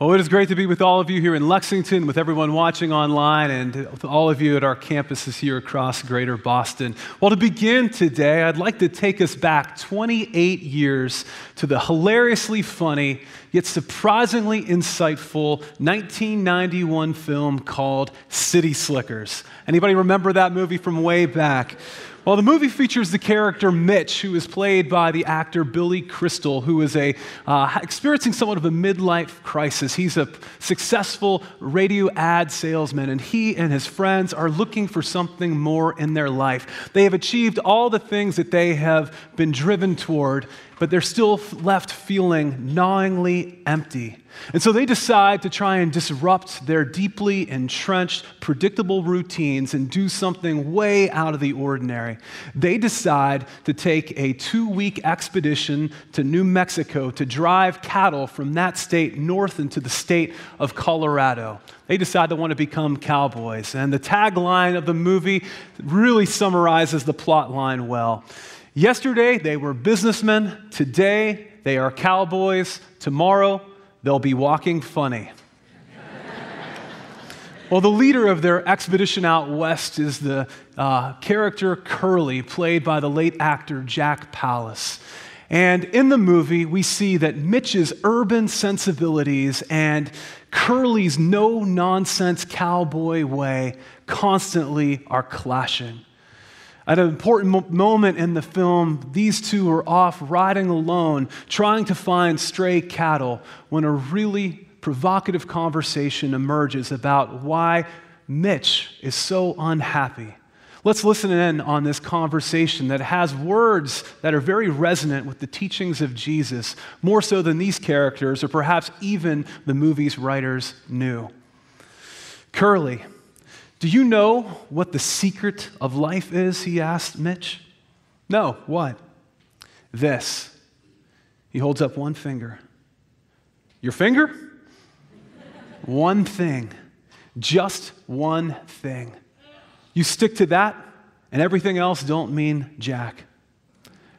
Well, it is great to be with all of you here in Lexington, with everyone watching online, and with all of you at our campuses here across greater Boston. Well, to begin today, I'd like to take us back 28 years to the hilariously funny, yet surprisingly insightful 1991 film called City Slickers. Anybody remember that movie from way back? Well, the movie features the character Mitch, who is played by the actor Billy Crystal, who is a, uh, experiencing somewhat of a midlife crisis. He's a successful radio ad salesman, and he and his friends are looking for something more in their life. They have achieved all the things that they have been driven toward, but they're still left feeling gnawingly empty. And so they decide to try and disrupt their deeply entrenched, predictable routines and do something way out of the ordinary. They decide to take a two week expedition to New Mexico to drive cattle from that state north into the state of Colorado. They decide they want to become cowboys. And the tagline of the movie really summarizes the plot line well. Yesterday, they were businessmen. Today, they are cowboys. Tomorrow, they'll be walking funny. well, the leader of their expedition out west is the uh, character Curly, played by the late actor Jack Palance. And in the movie, we see that Mitch's urban sensibilities and Curly's no nonsense cowboy way constantly are clashing. At an important moment in the film, these two are off riding alone, trying to find stray cattle, when a really provocative conversation emerges about why Mitch is so unhappy. Let's listen in on this conversation that has words that are very resonant with the teachings of Jesus, more so than these characters, or perhaps even the movie's writers knew. Curly, do you know what the secret of life is? He asked Mitch. No, what? This. He holds up one finger. Your finger? one thing. Just one thing. You stick to that, and everything else don't mean jack.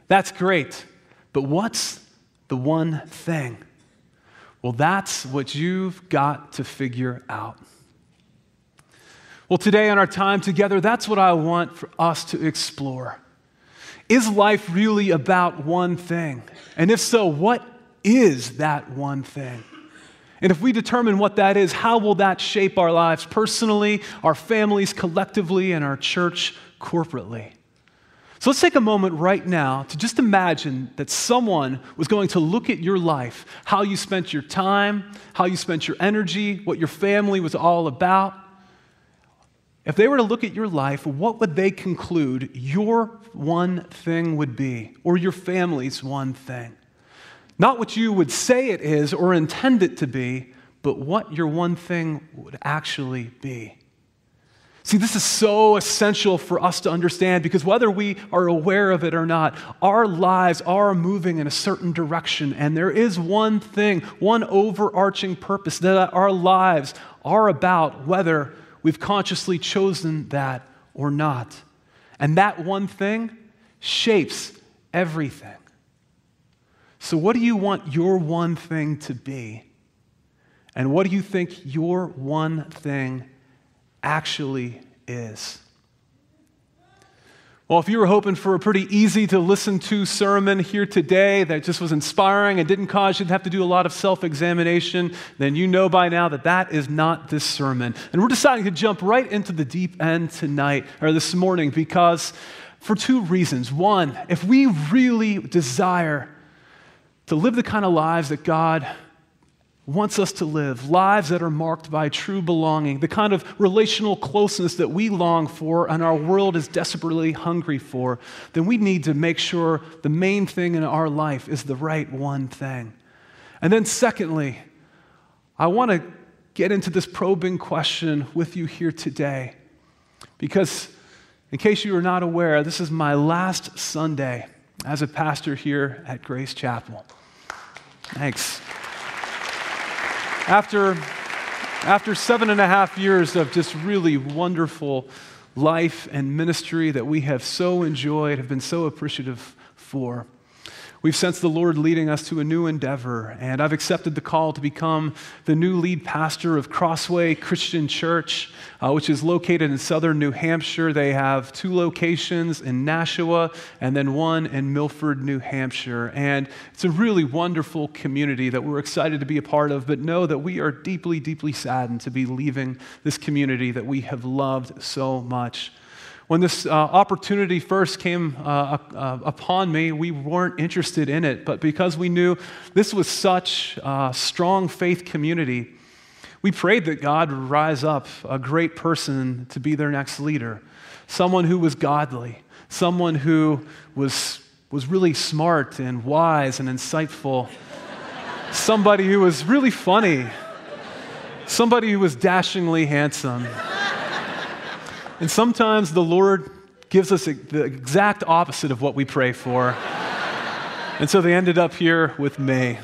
That's great. But what's the one thing? Well, that's what you've got to figure out. Well, today in our time together, that's what I want for us to explore. Is life really about one thing? And if so, what is that one thing? And if we determine what that is, how will that shape our lives personally, our families collectively, and our church corporately? So let's take a moment right now to just imagine that someone was going to look at your life, how you spent your time, how you spent your energy, what your family was all about, if they were to look at your life, what would they conclude your one thing would be, or your family's one thing? Not what you would say it is or intend it to be, but what your one thing would actually be. See, this is so essential for us to understand because whether we are aware of it or not, our lives are moving in a certain direction. And there is one thing, one overarching purpose that our lives are about, whether we've consciously chosen that or not. And that one thing shapes everything. So, what do you want your one thing to be? And what do you think your one thing actually is? Well, if you were hoping for a pretty easy to listen to sermon here today that just was inspiring and didn't cause you to have to do a lot of self examination, then you know by now that that is not this sermon. And we're deciding to jump right into the deep end tonight, or this morning, because for two reasons. One, if we really desire to live the kind of lives that God wants us to live lives that are marked by true belonging, the kind of relational closeness that we long for and our world is desperately hungry for, then we need to make sure the main thing in our life is the right one thing. And then, secondly, I want to get into this probing question with you here today because, in case you are not aware, this is my last Sunday as a pastor here at Grace Chapel. Thanks. After, after seven and a half years of just really wonderful life and ministry that we have so enjoyed, have been so appreciative for, We've sensed the Lord leading us to a new endeavor, and I've accepted the call to become the new lead pastor of Crossway Christian Church, uh, which is located in southern New Hampshire. They have two locations in Nashua and then one in Milford, New Hampshire. And it's a really wonderful community that we're excited to be a part of, but know that we are deeply, deeply saddened to be leaving this community that we have loved so much. When this uh, opportunity first came uh, uh, upon me, we weren't interested in it, but because we knew this was such a strong faith community, we prayed that God would rise up a great person to be their next leader, someone who was godly, someone who was, was really smart and wise and insightful, somebody who was really funny, somebody who was dashingly handsome. And sometimes the Lord gives us the exact opposite of what we pray for. and so they ended up here with me.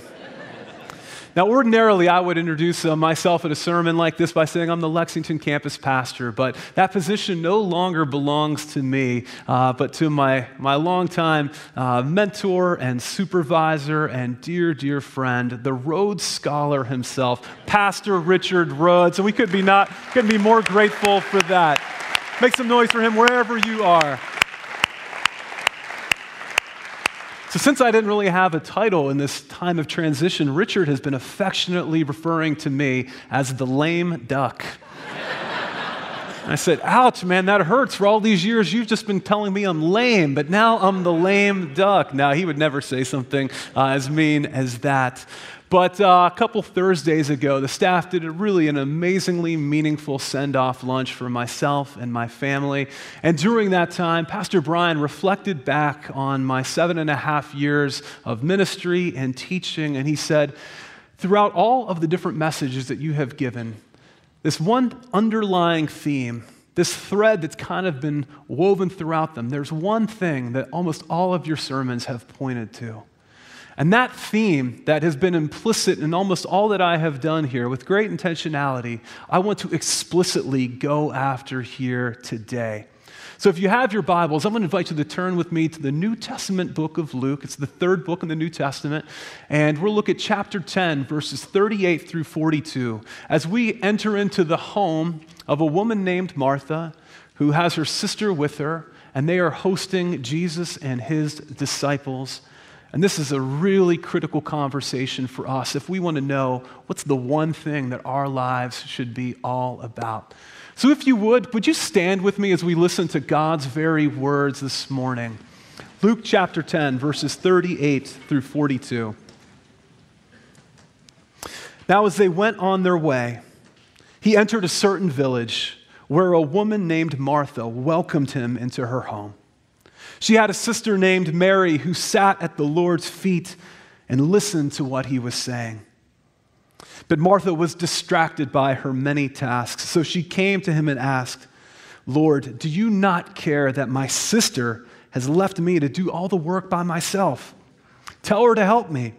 Now, ordinarily, I would introduce uh, myself at a sermon like this by saying I'm the Lexington campus pastor, but that position no longer belongs to me, uh, but to my, my longtime uh, mentor and supervisor and dear, dear friend, the Rhodes Scholar himself, Pastor Richard Rhodes. And we could be not couldn't be more grateful for that. Make some noise for him wherever you are. So, since I didn't really have a title in this time of transition, Richard has been affectionately referring to me as the lame duck. I said, Ouch, man, that hurts. For all these years, you've just been telling me I'm lame, but now I'm the lame duck. Now, he would never say something uh, as mean as that. But uh, a couple Thursdays ago, the staff did a really an amazingly meaningful send off lunch for myself and my family. And during that time, Pastor Brian reflected back on my seven and a half years of ministry and teaching, and he said, Throughout all of the different messages that you have given, this one underlying theme, this thread that's kind of been woven throughout them, there's one thing that almost all of your sermons have pointed to. And that theme that has been implicit in almost all that I have done here with great intentionality, I want to explicitly go after here today. So, if you have your Bibles, I'm going to invite you to turn with me to the New Testament book of Luke. It's the third book in the New Testament. And we'll look at chapter 10, verses 38 through 42, as we enter into the home of a woman named Martha who has her sister with her, and they are hosting Jesus and his disciples. And this is a really critical conversation for us if we want to know what's the one thing that our lives should be all about. So, if you would, would you stand with me as we listen to God's very words this morning? Luke chapter 10, verses 38 through 42. Now, as they went on their way, he entered a certain village where a woman named Martha welcomed him into her home. She had a sister named Mary who sat at the Lord's feet and listened to what he was saying. But Martha was distracted by her many tasks, so she came to him and asked, Lord, do you not care that my sister has left me to do all the work by myself? Tell her to help me.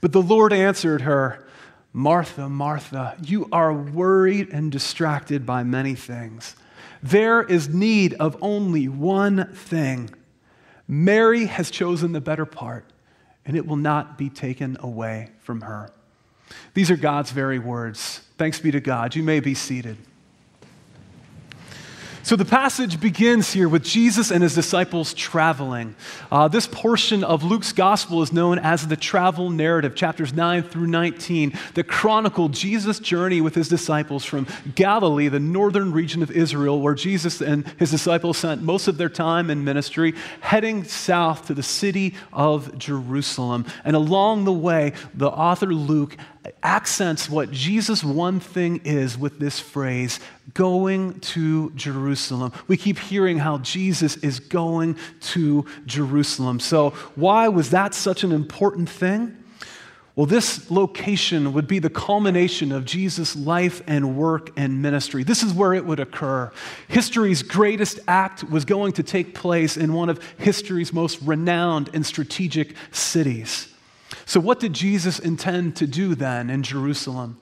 But the Lord answered her, Martha, Martha, you are worried and distracted by many things there is need of only one thing. Mary has chosen the better part, and it will not be taken away from her. These are God's very words. Thanks be to God. You may be seated. So the passage begins here with Jesus and his disciples traveling. Uh, this portion of Luke's gospel is known as the travel narrative, chapters 9 through 19, that chronicle Jesus' journey with his disciples from Galilee, the northern region of Israel, where Jesus and his disciples spent most of their time in ministry, heading south to the city of Jerusalem. And along the way, the author Luke accents what Jesus' one thing is with this phrase going to Jerusalem. We keep hearing how Jesus is going to Jerusalem. So, why was that such an important thing? Well, this location would be the culmination of Jesus' life and work and ministry. This is where it would occur. History's greatest act was going to take place in one of history's most renowned and strategic cities. So, what did Jesus intend to do then in Jerusalem?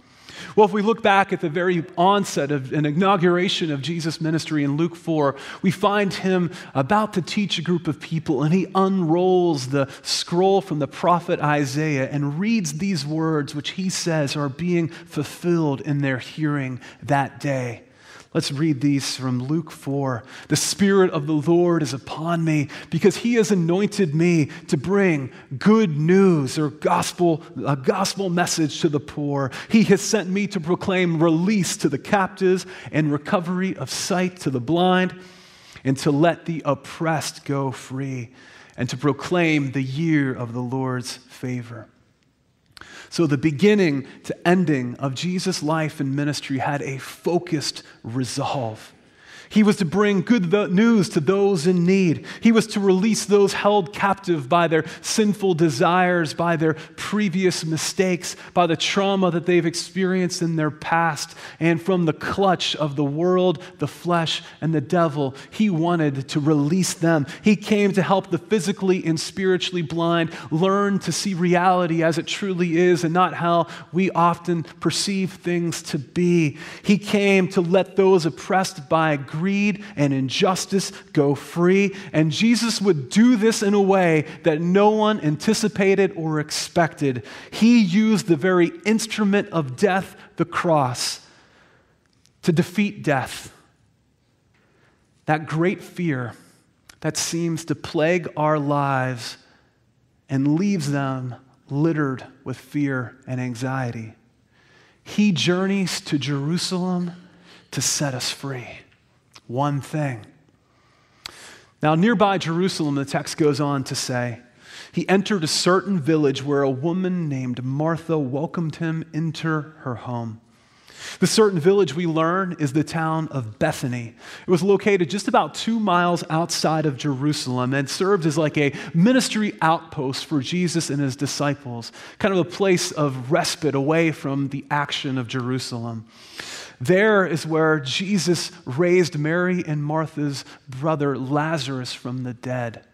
Well, if we look back at the very onset of an inauguration of Jesus' ministry in Luke 4, we find him about to teach a group of people, and he unrolls the scroll from the prophet Isaiah and reads these words, which he says are being fulfilled in their hearing that day. Let's read these from Luke 4. The Spirit of the Lord is upon me because he has anointed me to bring good news or gospel, a gospel message to the poor. He has sent me to proclaim release to the captives and recovery of sight to the blind and to let the oppressed go free and to proclaim the year of the Lord's favor. So, the beginning to ending of Jesus' life and ministry had a focused resolve. He was to bring good news to those in need. He was to release those held captive by their sinful desires, by their previous mistakes, by the trauma that they've experienced in their past, and from the clutch of the world, the flesh, and the devil. He wanted to release them. He came to help the physically and spiritually blind learn to see reality as it truly is and not how we often perceive things to be. He came to let those oppressed by greed and injustice go free. And Jesus would do this in a way that no one anticipated or expected. He used the very instrument of death, the cross, to defeat death. That great fear that seems to plague our lives and leaves them littered with fear and anxiety. He journeys to Jerusalem to set us free one thing. Now, nearby Jerusalem, the text goes on to say, he entered a certain village where a woman named Martha welcomed him into her home. The certain village we learn is the town of Bethany. It was located just about two miles outside of Jerusalem and served as like a ministry outpost for Jesus and his disciples, kind of a place of respite away from the action of Jerusalem. There is where Jesus raised Mary and Martha's brother Lazarus from the dead.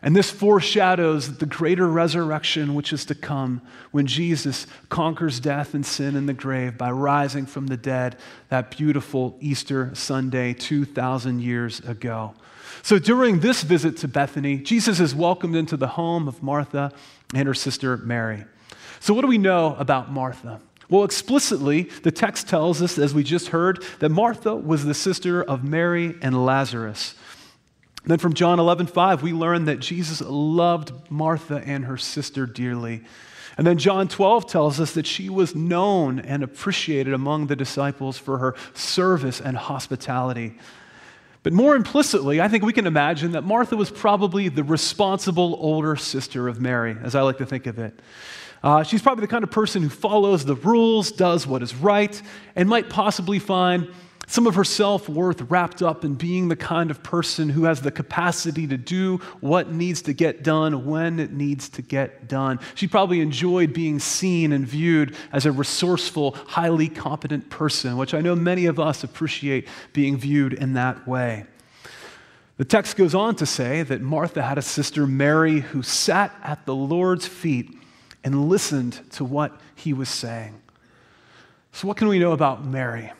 And this foreshadows the greater resurrection which is to come when Jesus conquers death and sin in the grave by rising from the dead that beautiful Easter Sunday 2,000 years ago. So during this visit to Bethany, Jesus is welcomed into the home of Martha and her sister Mary. So, what do we know about Martha? Well, explicitly, the text tells us, as we just heard, that Martha was the sister of Mary and Lazarus. Then from John 11, 5, we learn that Jesus loved Martha and her sister dearly. And then John 12 tells us that she was known and appreciated among the disciples for her service and hospitality. But more implicitly, I think we can imagine that Martha was probably the responsible older sister of Mary, as I like to think of it. Uh, she's probably the kind of person who follows the rules, does what is right, and might possibly find some of her self worth wrapped up in being the kind of person who has the capacity to do what needs to get done when it needs to get done. She probably enjoyed being seen and viewed as a resourceful, highly competent person, which I know many of us appreciate being viewed in that way. The text goes on to say that Martha had a sister, Mary, who sat at the Lord's feet and listened to what he was saying. So, what can we know about Mary?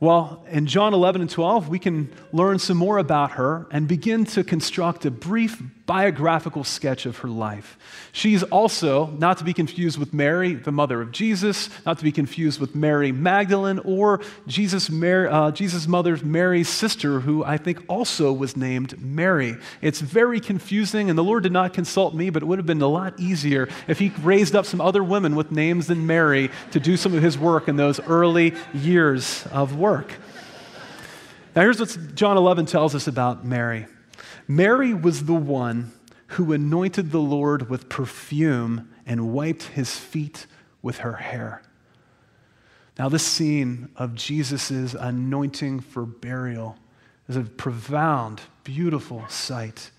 Well, in John 11 and 12, we can learn some more about her and begin to construct a brief biographical sketch of her life. She's also not to be confused with Mary, the mother of Jesus, not to be confused with Mary Magdalene or Jesus' Mary, uh, Jesus' mother Mary's sister, who I think also was named Mary. It's very confusing, and the Lord did not consult me, but it would have been a lot easier if He raised up some other women with names than Mary to do some of His work in those early years of work. Now, here's what John 11 tells us about Mary. Mary was the one who anointed the Lord with perfume and wiped his feet with her hair. Now, this scene of Jesus' anointing for burial is a profound, beautiful sight.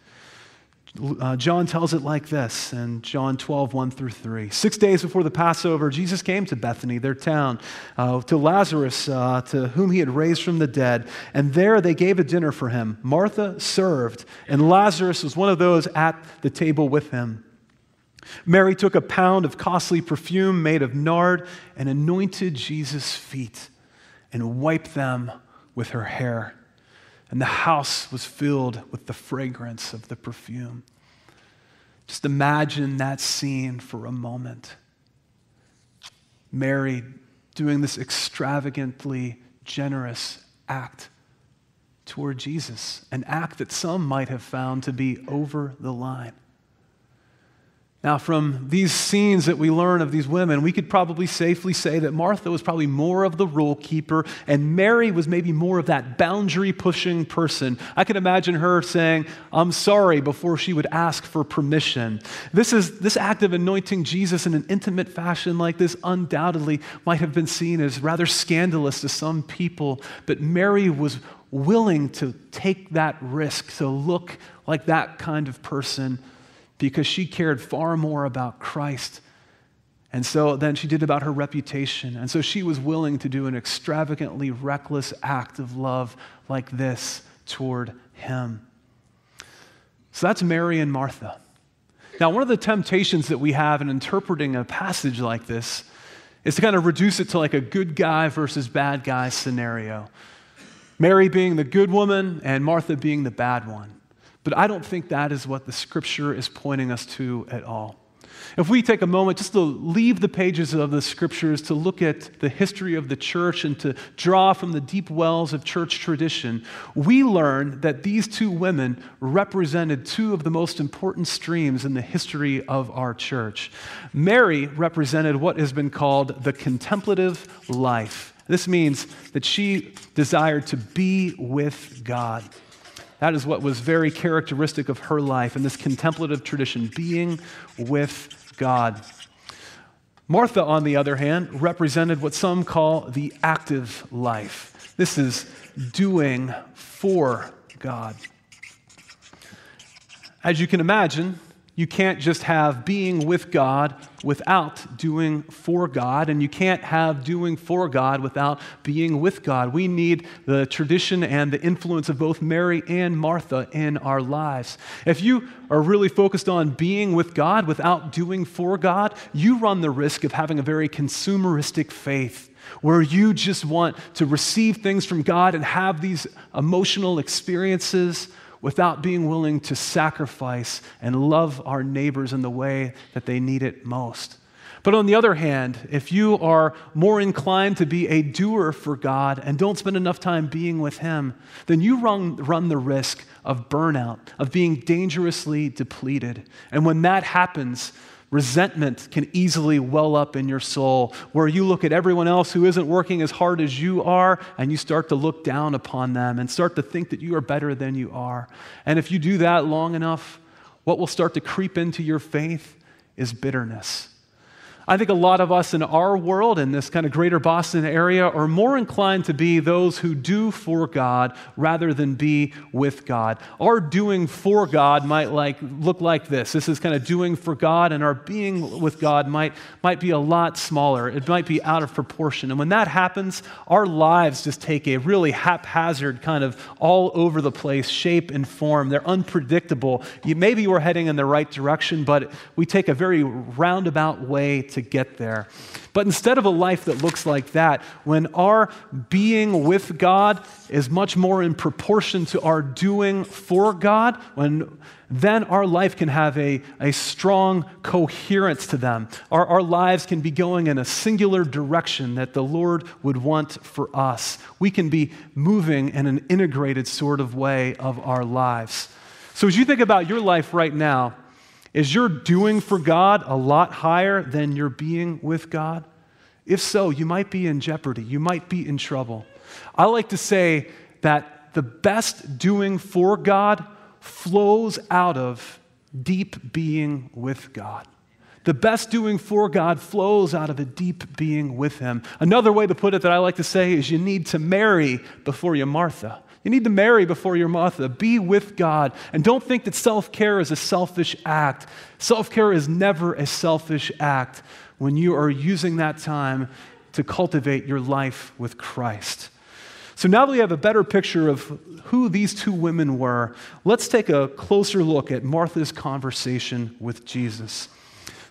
Uh, John tells it like this in John 12, 1 through 3. Six days before the Passover, Jesus came to Bethany, their town, uh, to Lazarus, uh, to whom he had raised from the dead. And there they gave a dinner for him. Martha served, and Lazarus was one of those at the table with him. Mary took a pound of costly perfume made of nard and anointed Jesus' feet and wiped them with her hair. And the house was filled with the fragrance of the perfume. Just imagine that scene for a moment. Mary doing this extravagantly generous act toward Jesus, an act that some might have found to be over the line. Now, from these scenes that we learn of these women, we could probably safely say that Martha was probably more of the rule keeper, and Mary was maybe more of that boundary pushing person. I can imagine her saying, I'm sorry, before she would ask for permission. This, is, this act of anointing Jesus in an intimate fashion like this undoubtedly might have been seen as rather scandalous to some people, but Mary was willing to take that risk, to look like that kind of person because she cared far more about Christ and so then she did about her reputation. And so she was willing to do an extravagantly reckless act of love like this toward him. So that's Mary and Martha. Now, one of the temptations that we have in interpreting a passage like this is to kind of reduce it to like a good guy versus bad guy scenario. Mary being the good woman and Martha being the bad one. But I don't think that is what the scripture is pointing us to at all. If we take a moment just to leave the pages of the scriptures to look at the history of the church and to draw from the deep wells of church tradition, we learn that these two women represented two of the most important streams in the history of our church. Mary represented what has been called the contemplative life. This means that she desired to be with God. That is what was very characteristic of her life in this contemplative tradition, being with God. Martha, on the other hand, represented what some call the active life. This is doing for God. As you can imagine, you can't just have being with God without doing for God, and you can't have doing for God without being with God. We need the tradition and the influence of both Mary and Martha in our lives. If you are really focused on being with God without doing for God, you run the risk of having a very consumeristic faith where you just want to receive things from God and have these emotional experiences without being willing to sacrifice and love our neighbors in the way that they need it most. But on the other hand, if you are more inclined to be a doer for God and don't spend enough time being with Him, then you run, run the risk of burnout, of being dangerously depleted. And when that happens, Resentment can easily well up in your soul, where you look at everyone else who isn't working as hard as you are, and you start to look down upon them and start to think that you are better than you are. And if you do that long enough, what will start to creep into your faith is bitterness. I think a lot of us in our world, in this kind of greater Boston area, are more inclined to be those who do for God rather than be with God. Our doing for God might like, look like this. This is kind of doing for God, and our being with God might, might be a lot smaller. It might be out of proportion. And when that happens, our lives just take a really haphazard, kind of all over the place shape and form. They're unpredictable. Maybe we're heading in the right direction, but we take a very roundabout way to to get there. But instead of a life that looks like that, when our being with God is much more in proportion to our doing for God, when then our life can have a, a strong coherence to them. Our, our lives can be going in a singular direction that the Lord would want for us. We can be moving in an integrated sort of way of our lives. So, as you think about your life right now, is your doing for God a lot higher than your being with God? If so, you might be in jeopardy. You might be in trouble. I like to say that the best doing for God flows out of deep being with God. The best doing for God flows out of a deep being with Him. Another way to put it that I like to say is you need to Mary before you Martha. You need to Mary before you're Martha. Be with God. And don't think that self care is a selfish act. Self care is never a selfish act when you are using that time to cultivate your life with Christ. So now that we have a better picture of who these two women were, let's take a closer look at Martha's conversation with Jesus.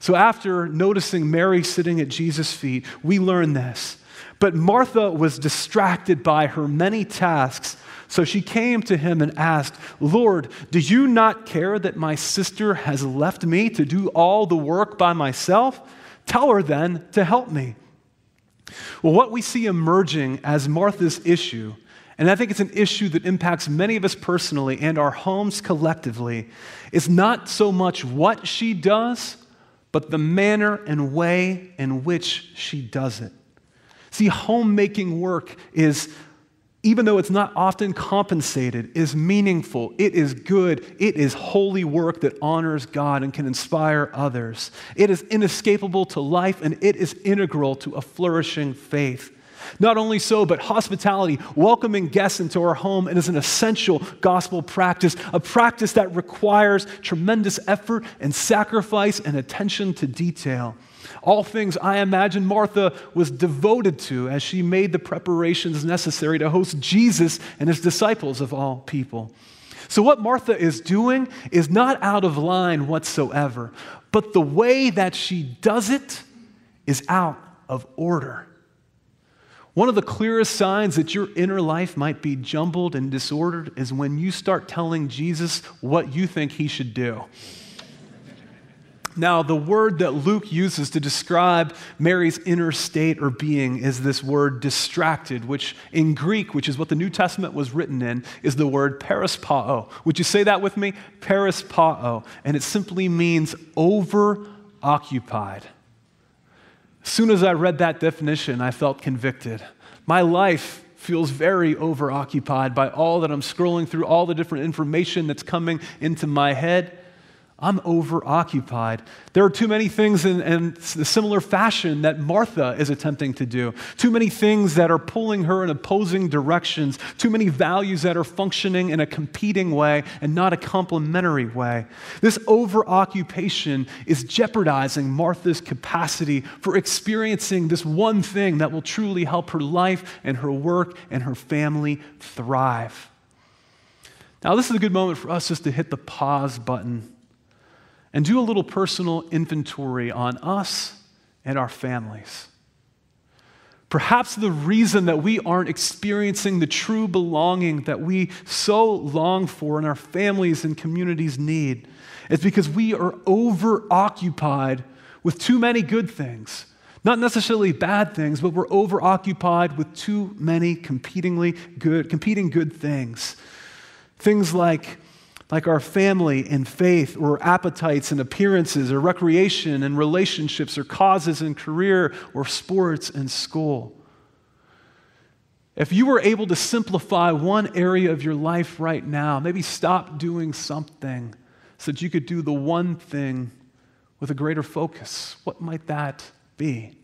So, after noticing Mary sitting at Jesus' feet, we learn this. But Martha was distracted by her many tasks, so she came to him and asked, Lord, do you not care that my sister has left me to do all the work by myself? Tell her then to help me. Well, what we see emerging as Martha's issue, and I think it's an issue that impacts many of us personally and our homes collectively, is not so much what she does, but the manner and way in which she does it. See, homemaking work is, even though it's not often compensated, is meaningful. It is good. It is holy work that honors God and can inspire others. It is inescapable to life and it is integral to a flourishing faith. Not only so, but hospitality, welcoming guests into our home, and is an essential gospel practice, a practice that requires tremendous effort and sacrifice and attention to detail. All things I imagine Martha was devoted to as she made the preparations necessary to host Jesus and his disciples of all people. So, what Martha is doing is not out of line whatsoever, but the way that she does it is out of order. One of the clearest signs that your inner life might be jumbled and disordered is when you start telling Jesus what you think he should do. Now, the word that Luke uses to describe Mary's inner state or being is this word distracted, which in Greek, which is what the New Testament was written in, is the word perispao. Would you say that with me? Perispao. And it simply means over occupied. As soon as I read that definition, I felt convicted. My life feels very overoccupied by all that I'm scrolling through, all the different information that's coming into my head. I'm overoccupied. There are too many things in, in a similar fashion that Martha is attempting to do. Too many things that are pulling her in opposing directions. Too many values that are functioning in a competing way and not a complementary way. This overoccupation is jeopardizing Martha's capacity for experiencing this one thing that will truly help her life and her work and her family thrive. Now, this is a good moment for us just to hit the pause button and do a little personal inventory on us and our families. Perhaps the reason that we aren't experiencing the true belonging that we so long for and our families and communities need is because we are overoccupied with too many good things. Not necessarily bad things, but we're overoccupied with too many competingly good, competing good things. Things like like our family and faith, or appetites and appearances, or recreation and relationships, or causes and career, or sports and school. If you were able to simplify one area of your life right now, maybe stop doing something so that you could do the one thing with a greater focus, what might that be?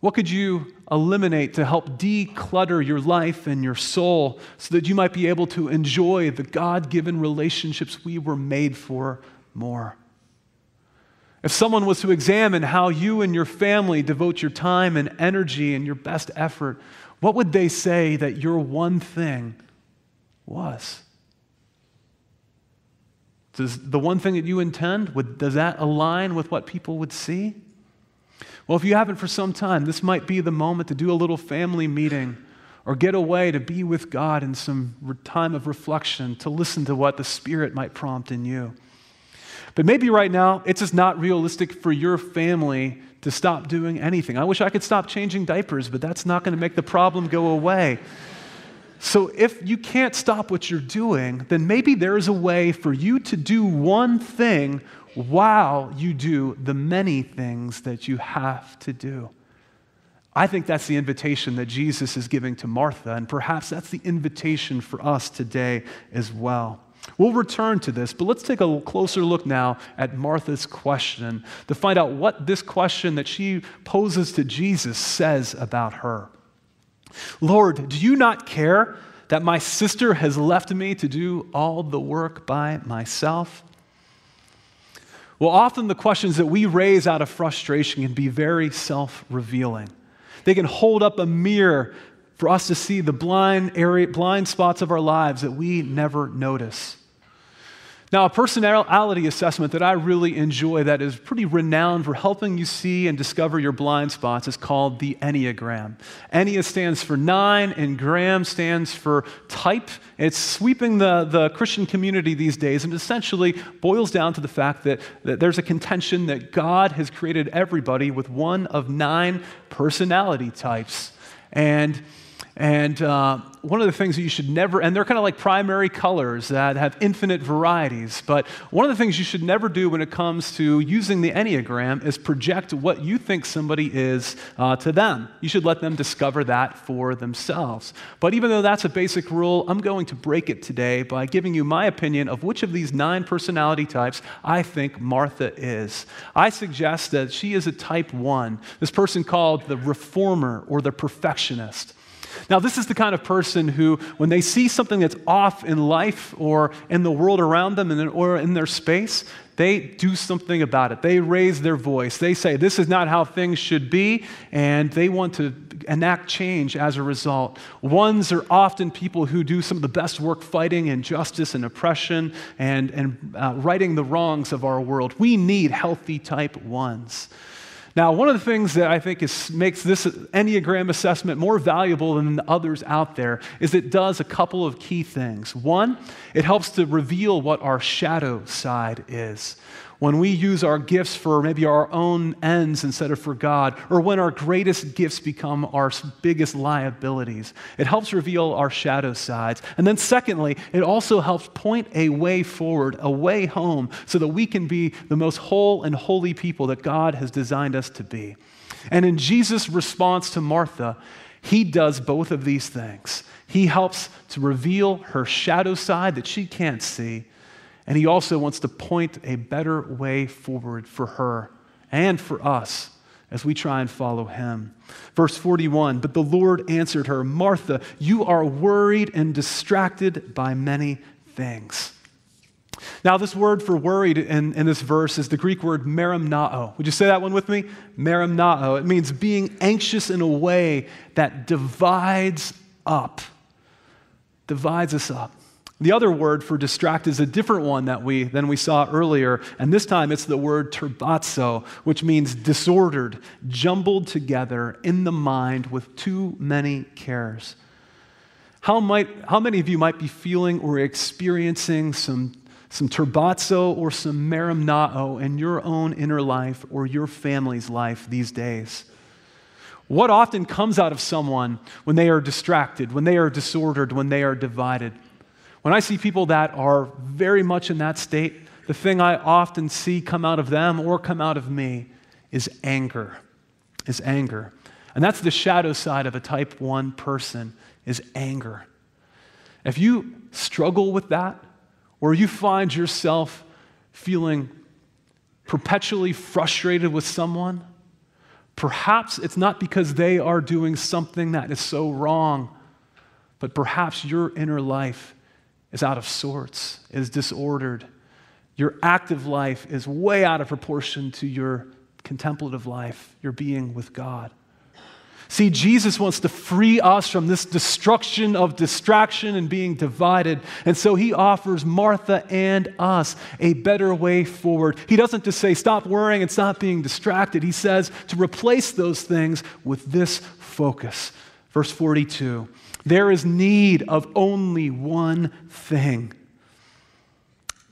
What could you eliminate to help declutter your life and your soul so that you might be able to enjoy the God given relationships we were made for more? If someone was to examine how you and your family devote your time and energy and your best effort, what would they say that your one thing was? Does the one thing that you intend, would, does that align with what people would see? Well, if you haven't for some time, this might be the moment to do a little family meeting or get away to be with God in some time of reflection, to listen to what the Spirit might prompt in you. But maybe right now, it's just not realistic for your family to stop doing anything. I wish I could stop changing diapers, but that's not going to make the problem go away. So, if you can't stop what you're doing, then maybe there is a way for you to do one thing while you do the many things that you have to do. I think that's the invitation that Jesus is giving to Martha, and perhaps that's the invitation for us today as well. We'll return to this, but let's take a closer look now at Martha's question to find out what this question that she poses to Jesus says about her. Lord, do you not care that my sister has left me to do all the work by myself? Well, often the questions that we raise out of frustration can be very self revealing. They can hold up a mirror for us to see the blind, area, blind spots of our lives that we never notice. Now, a personality assessment that I really enjoy that is pretty renowned for helping you see and discover your blind spots is called the Enneagram. Ennea stands for nine, and gram stands for type. It's sweeping the, the Christian community these days and essentially boils down to the fact that, that there's a contention that God has created everybody with one of nine personality types. And and uh, one of the things that you should never, and they're kind of like primary colors that have infinite varieties, but one of the things you should never do when it comes to using the Enneagram is project what you think somebody is uh, to them. You should let them discover that for themselves. But even though that's a basic rule, I'm going to break it today by giving you my opinion of which of these nine personality types I think Martha is. I suggest that she is a type one, this person called the reformer or the perfectionist. Now, this is the kind of person who, when they see something that's off in life or in the world around them or in their space, they do something about it. They raise their voice. They say, This is not how things should be, and they want to enact change as a result. Ones are often people who do some of the best work fighting injustice and oppression and, and uh, righting the wrongs of our world. We need healthy type ones. Now, one of the things that I think is, makes this Enneagram assessment more valuable than the others out there is it does a couple of key things. One, it helps to reveal what our shadow side is when we use our gifts for maybe our own ends instead of for God, or when our greatest gifts become our biggest liabilities. It helps reveal our shadow sides. And then, secondly, it also helps point a way forward, a way home, so that we can be the most whole and holy people that God has designed us to be. And in Jesus' response to Martha, he does both of these things. He helps to reveal her shadow side that she can't see, and he also wants to point a better way forward for her and for us as we try and follow him. Verse 41 But the Lord answered her, Martha, you are worried and distracted by many things. Now, this word for worried in, in this verse is the Greek word merimnao. Would you say that one with me? Merimnao. It means being anxious in a way that divides up. Divides us up. The other word for distract is a different one that we, than we saw earlier, and this time it's the word turbazo, which means disordered, jumbled together in the mind with too many cares. How, might, how many of you might be feeling or experiencing some, some turbazo or some merimnao in your own inner life or your family's life these days? What often comes out of someone when they are distracted, when they are disordered, when they are divided? When I see people that are very much in that state, the thing I often see come out of them or come out of me is anger. Is anger. And that's the shadow side of a type 1 person is anger. If you struggle with that or you find yourself feeling perpetually frustrated with someone, perhaps it's not because they are doing something that is so wrong, but perhaps your inner life is out of sorts, is disordered. Your active life is way out of proportion to your contemplative life, your being with God. See, Jesus wants to free us from this destruction of distraction and being divided. And so he offers Martha and us a better way forward. He doesn't just say, stop worrying and stop being distracted. He says to replace those things with this focus. Verse 42 there is need of only one thing.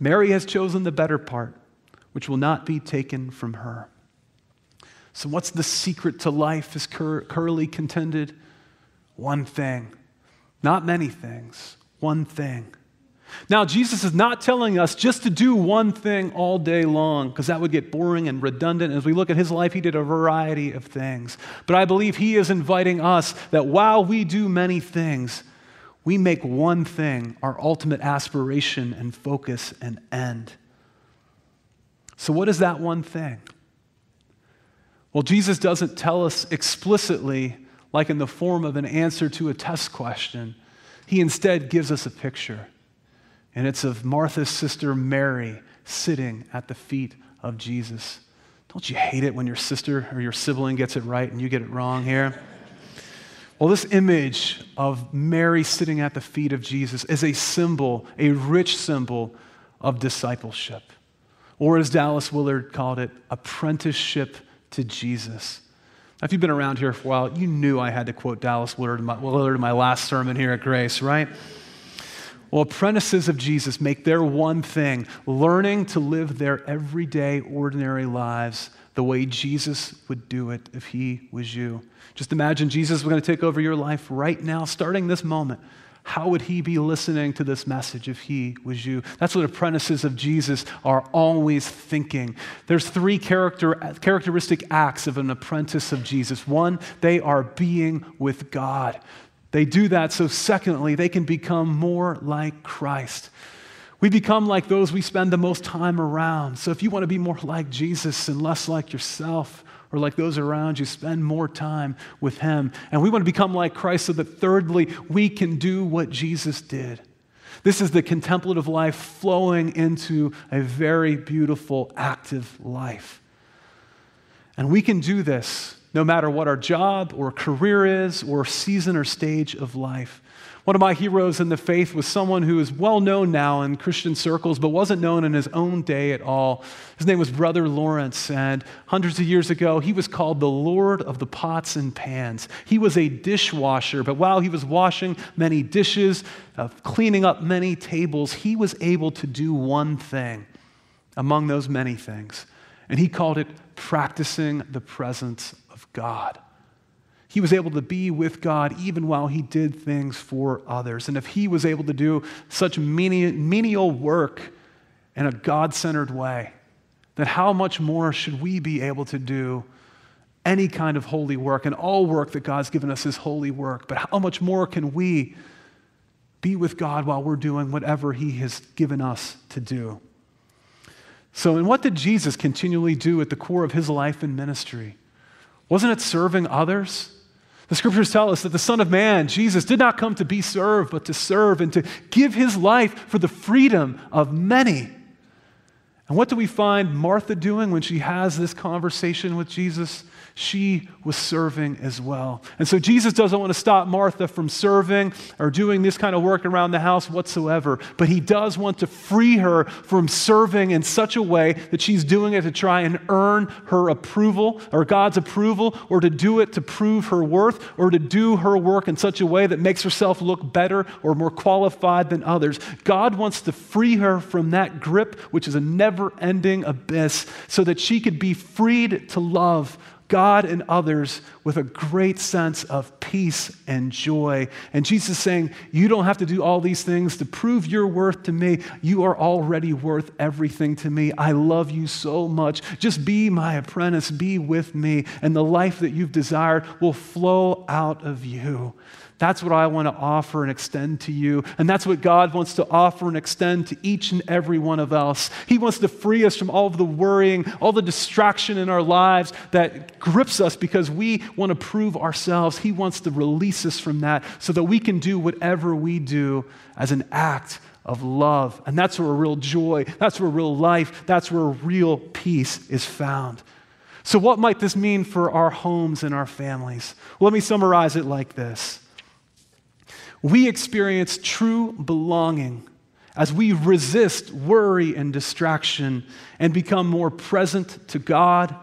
Mary has chosen the better part, which will not be taken from her. So, what's the secret to life, as Cur- Curly contended? One thing. Not many things, one thing. Now, Jesus is not telling us just to do one thing all day long, because that would get boring and redundant. As we look at his life, he did a variety of things. But I believe he is inviting us that while we do many things, we make one thing our ultimate aspiration and focus and end. So, what is that one thing? Well, Jesus doesn't tell us explicitly, like in the form of an answer to a test question. He instead gives us a picture and it's of Martha's sister Mary sitting at the feet of Jesus. Don't you hate it when your sister or your sibling gets it right and you get it wrong here? Well, this image of Mary sitting at the feet of Jesus is a symbol, a rich symbol of discipleship. Or as Dallas Willard called it, apprenticeship to Jesus. Now, if you've been around here for a while, you knew I had to quote Dallas Willard in my, Willard in my last sermon here at Grace, right? Well, apprentices of Jesus make their one thing learning to live their everyday, ordinary lives the way Jesus would do it if he was you. Just imagine Jesus was going to take over your life right now, starting this moment. How would he be listening to this message if he was you? That's what apprentices of Jesus are always thinking. There's three character, characteristic acts of an apprentice of Jesus. One, they are being with God. They do that so, secondly, they can become more like Christ. We become like those we spend the most time around. So, if you want to be more like Jesus and less like yourself or like those around you, spend more time with Him. And we want to become like Christ so that, thirdly, we can do what Jesus did. This is the contemplative life flowing into a very beautiful, active life. And we can do this no matter what our job or career is or season or stage of life. One of my heroes in the faith was someone who is well known now in Christian circles, but wasn't known in his own day at all. His name was Brother Lawrence, and hundreds of years ago, he was called the Lord of the Pots and Pans. He was a dishwasher, but while he was washing many dishes, uh, cleaning up many tables, he was able to do one thing among those many things, and he called it practicing the presence God. He was able to be with God even while he did things for others. And if he was able to do such menial work in a God centered way, then how much more should we be able to do any kind of holy work? And all work that God's given us is holy work. But how much more can we be with God while we're doing whatever he has given us to do? So, and what did Jesus continually do at the core of his life and ministry? Wasn't it serving others? The scriptures tell us that the Son of Man, Jesus, did not come to be served, but to serve and to give his life for the freedom of many. And what do we find Martha doing when she has this conversation with Jesus? She was serving as well. And so Jesus doesn't want to stop Martha from serving or doing this kind of work around the house whatsoever, but he does want to free her from serving in such a way that she's doing it to try and earn her approval or God's approval or to do it to prove her worth or to do her work in such a way that makes herself look better or more qualified than others. God wants to free her from that grip, which is a never ending abyss, so that she could be freed to love God and others with a great sense of peace and joy. And Jesus is saying, You don't have to do all these things to prove your worth to me. You are already worth everything to me. I love you so much. Just be my apprentice, be with me, and the life that you've desired will flow out of you. That's what I want to offer and extend to you. And that's what God wants to offer and extend to each and every one of us. He wants to free us from all of the worrying, all the distraction in our lives that grips us because we want to prove ourselves. He wants to release us from that so that we can do whatever we do as an act of love. And that's where real joy, that's where real life, that's where real peace is found. So, what might this mean for our homes and our families? Let me summarize it like this we experience true belonging as we resist worry and distraction and become more present to God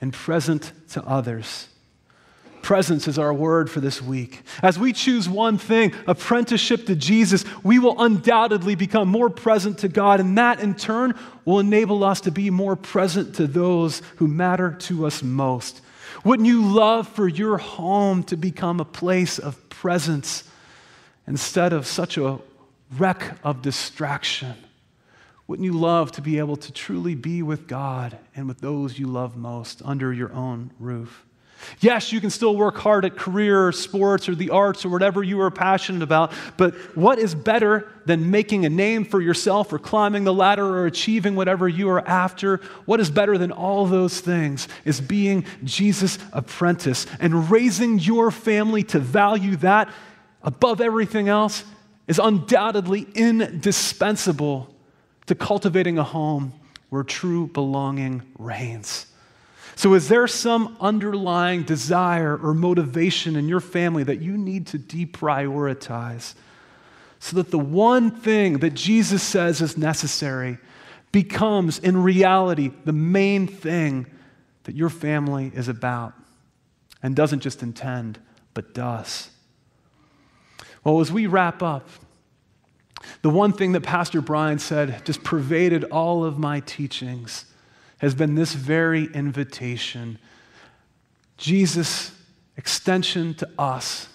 and present to others. Presence is our word for this week. As we choose one thing, apprenticeship to Jesus, we will undoubtedly become more present to God, and that in turn will enable us to be more present to those who matter to us most. Wouldn't you love for your home to become a place of presence? instead of such a wreck of distraction? Wouldn't you love to be able to truly be with God and with those you love most under your own roof? Yes, you can still work hard at career or sports or the arts or whatever you are passionate about, but what is better than making a name for yourself or climbing the ladder or achieving whatever you are after? What is better than all those things is being Jesus' apprentice and raising your family to value that above everything else is undoubtedly indispensable to cultivating a home where true belonging reigns. So, is there some underlying desire or motivation in your family that you need to deprioritize so that the one thing that Jesus says is necessary becomes, in reality, the main thing that your family is about and doesn't just intend, but does. Well, as we wrap up, the one thing that Pastor Brian said just pervaded all of my teachings has been this very invitation Jesus' extension to us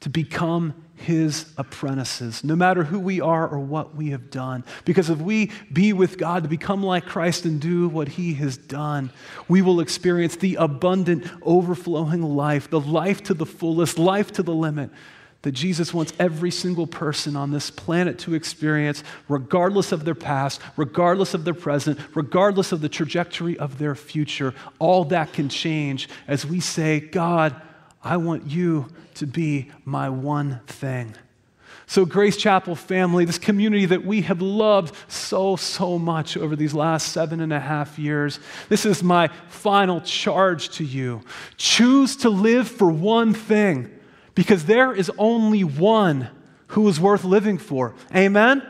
to become his apprentices, no matter who we are or what we have done. Because if we be with God to become like Christ and do what he has done, we will experience the abundant, overflowing life, the life to the fullest, life to the limit that Jesus wants every single person on this planet to experience, regardless of their past, regardless of their present, regardless of the trajectory of their future. All that can change as we say, God, I want you to be my one thing. So, Grace Chapel family, this community that we have loved so, so much over these last seven and a half years, this is my final charge to you. Choose to live for one thing because there is only one who is worth living for. Amen?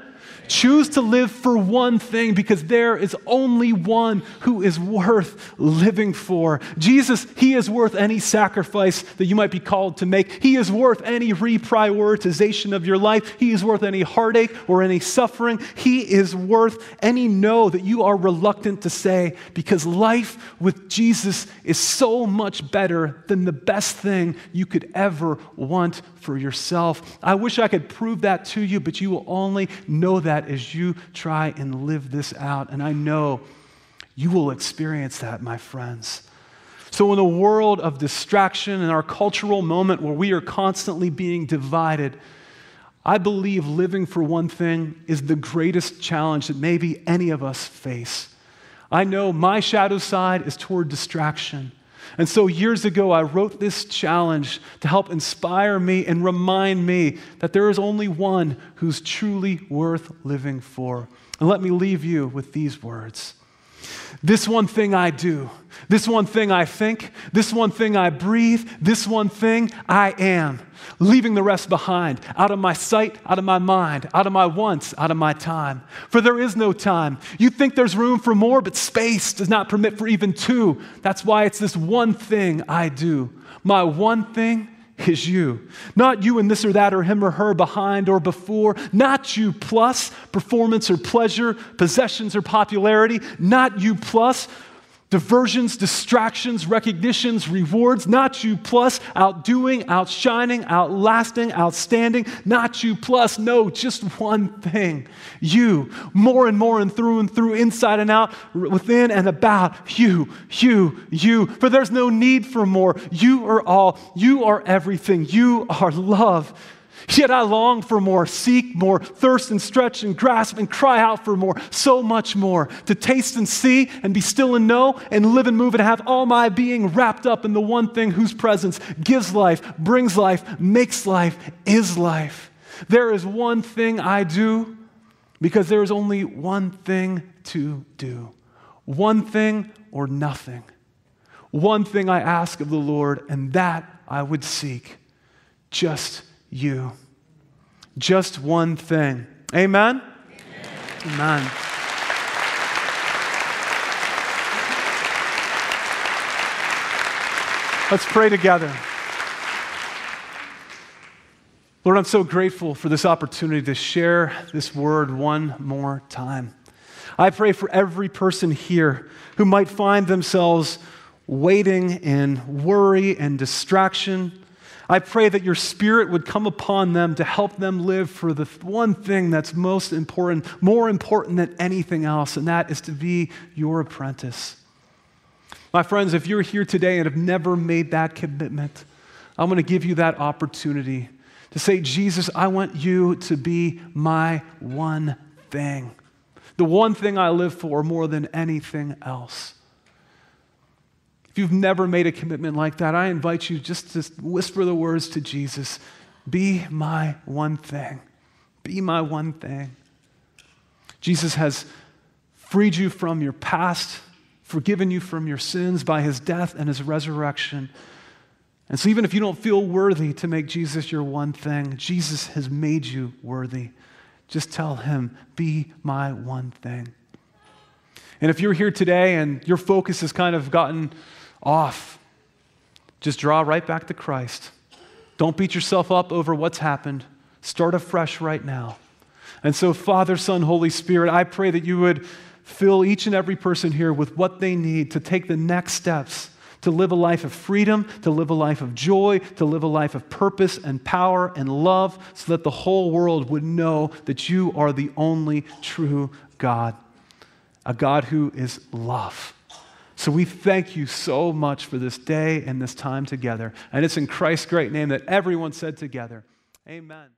Choose to live for one thing because there is only one who is worth living for. Jesus, He is worth any sacrifice that you might be called to make. He is worth any reprioritization of your life. He is worth any heartache or any suffering. He is worth any no that you are reluctant to say because life with Jesus is so much better than the best thing you could ever want for yourself. I wish I could prove that to you, but you will only know that as you try and live this out. And I know you will experience that, my friends. So, in a world of distraction, and our cultural moment where we are constantly being divided, I believe living for one thing is the greatest challenge that maybe any of us face. I know my shadow side is toward distraction. And so years ago, I wrote this challenge to help inspire me and remind me that there is only one who's truly worth living for. And let me leave you with these words This one thing I do, this one thing I think, this one thing I breathe, this one thing I am leaving the rest behind, out of my sight, out of my mind, out of my wants, out of my time. For there is no time. You think there's room for more, but space does not permit for even two. That's why it's this one thing I do. My one thing is you. Not you and this or that or him or her behind or before. Not you plus performance or pleasure, possessions or popularity. Not you plus diversions, distractions, recognitions, rewards, not you plus, outdoing, outshining, outlasting, outstanding, not you plus, no, just one thing. You, more and more and through and through, inside and out, within and about, you, you, you. For there's no need for more. You are all, you are everything. You are love. Yet I long for more, seek more, thirst and stretch and grasp and cry out for more, so much more. To taste and see and be still and know and live and move and have all my being wrapped up in the one thing whose presence gives life, brings life, makes life, is life. There is one thing I do because there is only one thing to do. One thing or nothing. One thing I ask of the Lord, and that I would seek. Just you. Just one thing. Amen? Amen. Amen. Let's pray together. Lord, I'm so grateful for this opportunity to share this word one more time. I pray for every person here who might find themselves waiting in worry and distraction I pray that your spirit would come upon them to help them live for the one thing that's most important, more important than anything else, and that is to be your apprentice. My friends, if you're here today and have never made that commitment, I'm going to give you that opportunity to say, Jesus, I want you to be my one thing, the one thing I live for more than anything else. If you've never made a commitment like that, I invite you just to whisper the words to Jesus Be my one thing. Be my one thing. Jesus has freed you from your past, forgiven you from your sins by his death and his resurrection. And so, even if you don't feel worthy to make Jesus your one thing, Jesus has made you worthy. Just tell him, Be my one thing. And if you're here today and your focus has kind of gotten off, just draw right back to Christ. Don't beat yourself up over what's happened. Start afresh right now. And so, Father, Son, Holy Spirit, I pray that you would fill each and every person here with what they need to take the next steps to live a life of freedom, to live a life of joy, to live a life of purpose and power and love, so that the whole world would know that you are the only true God, a God who is love. So we thank you so much for this day and this time together. And it's in Christ's great name that everyone said together, Amen.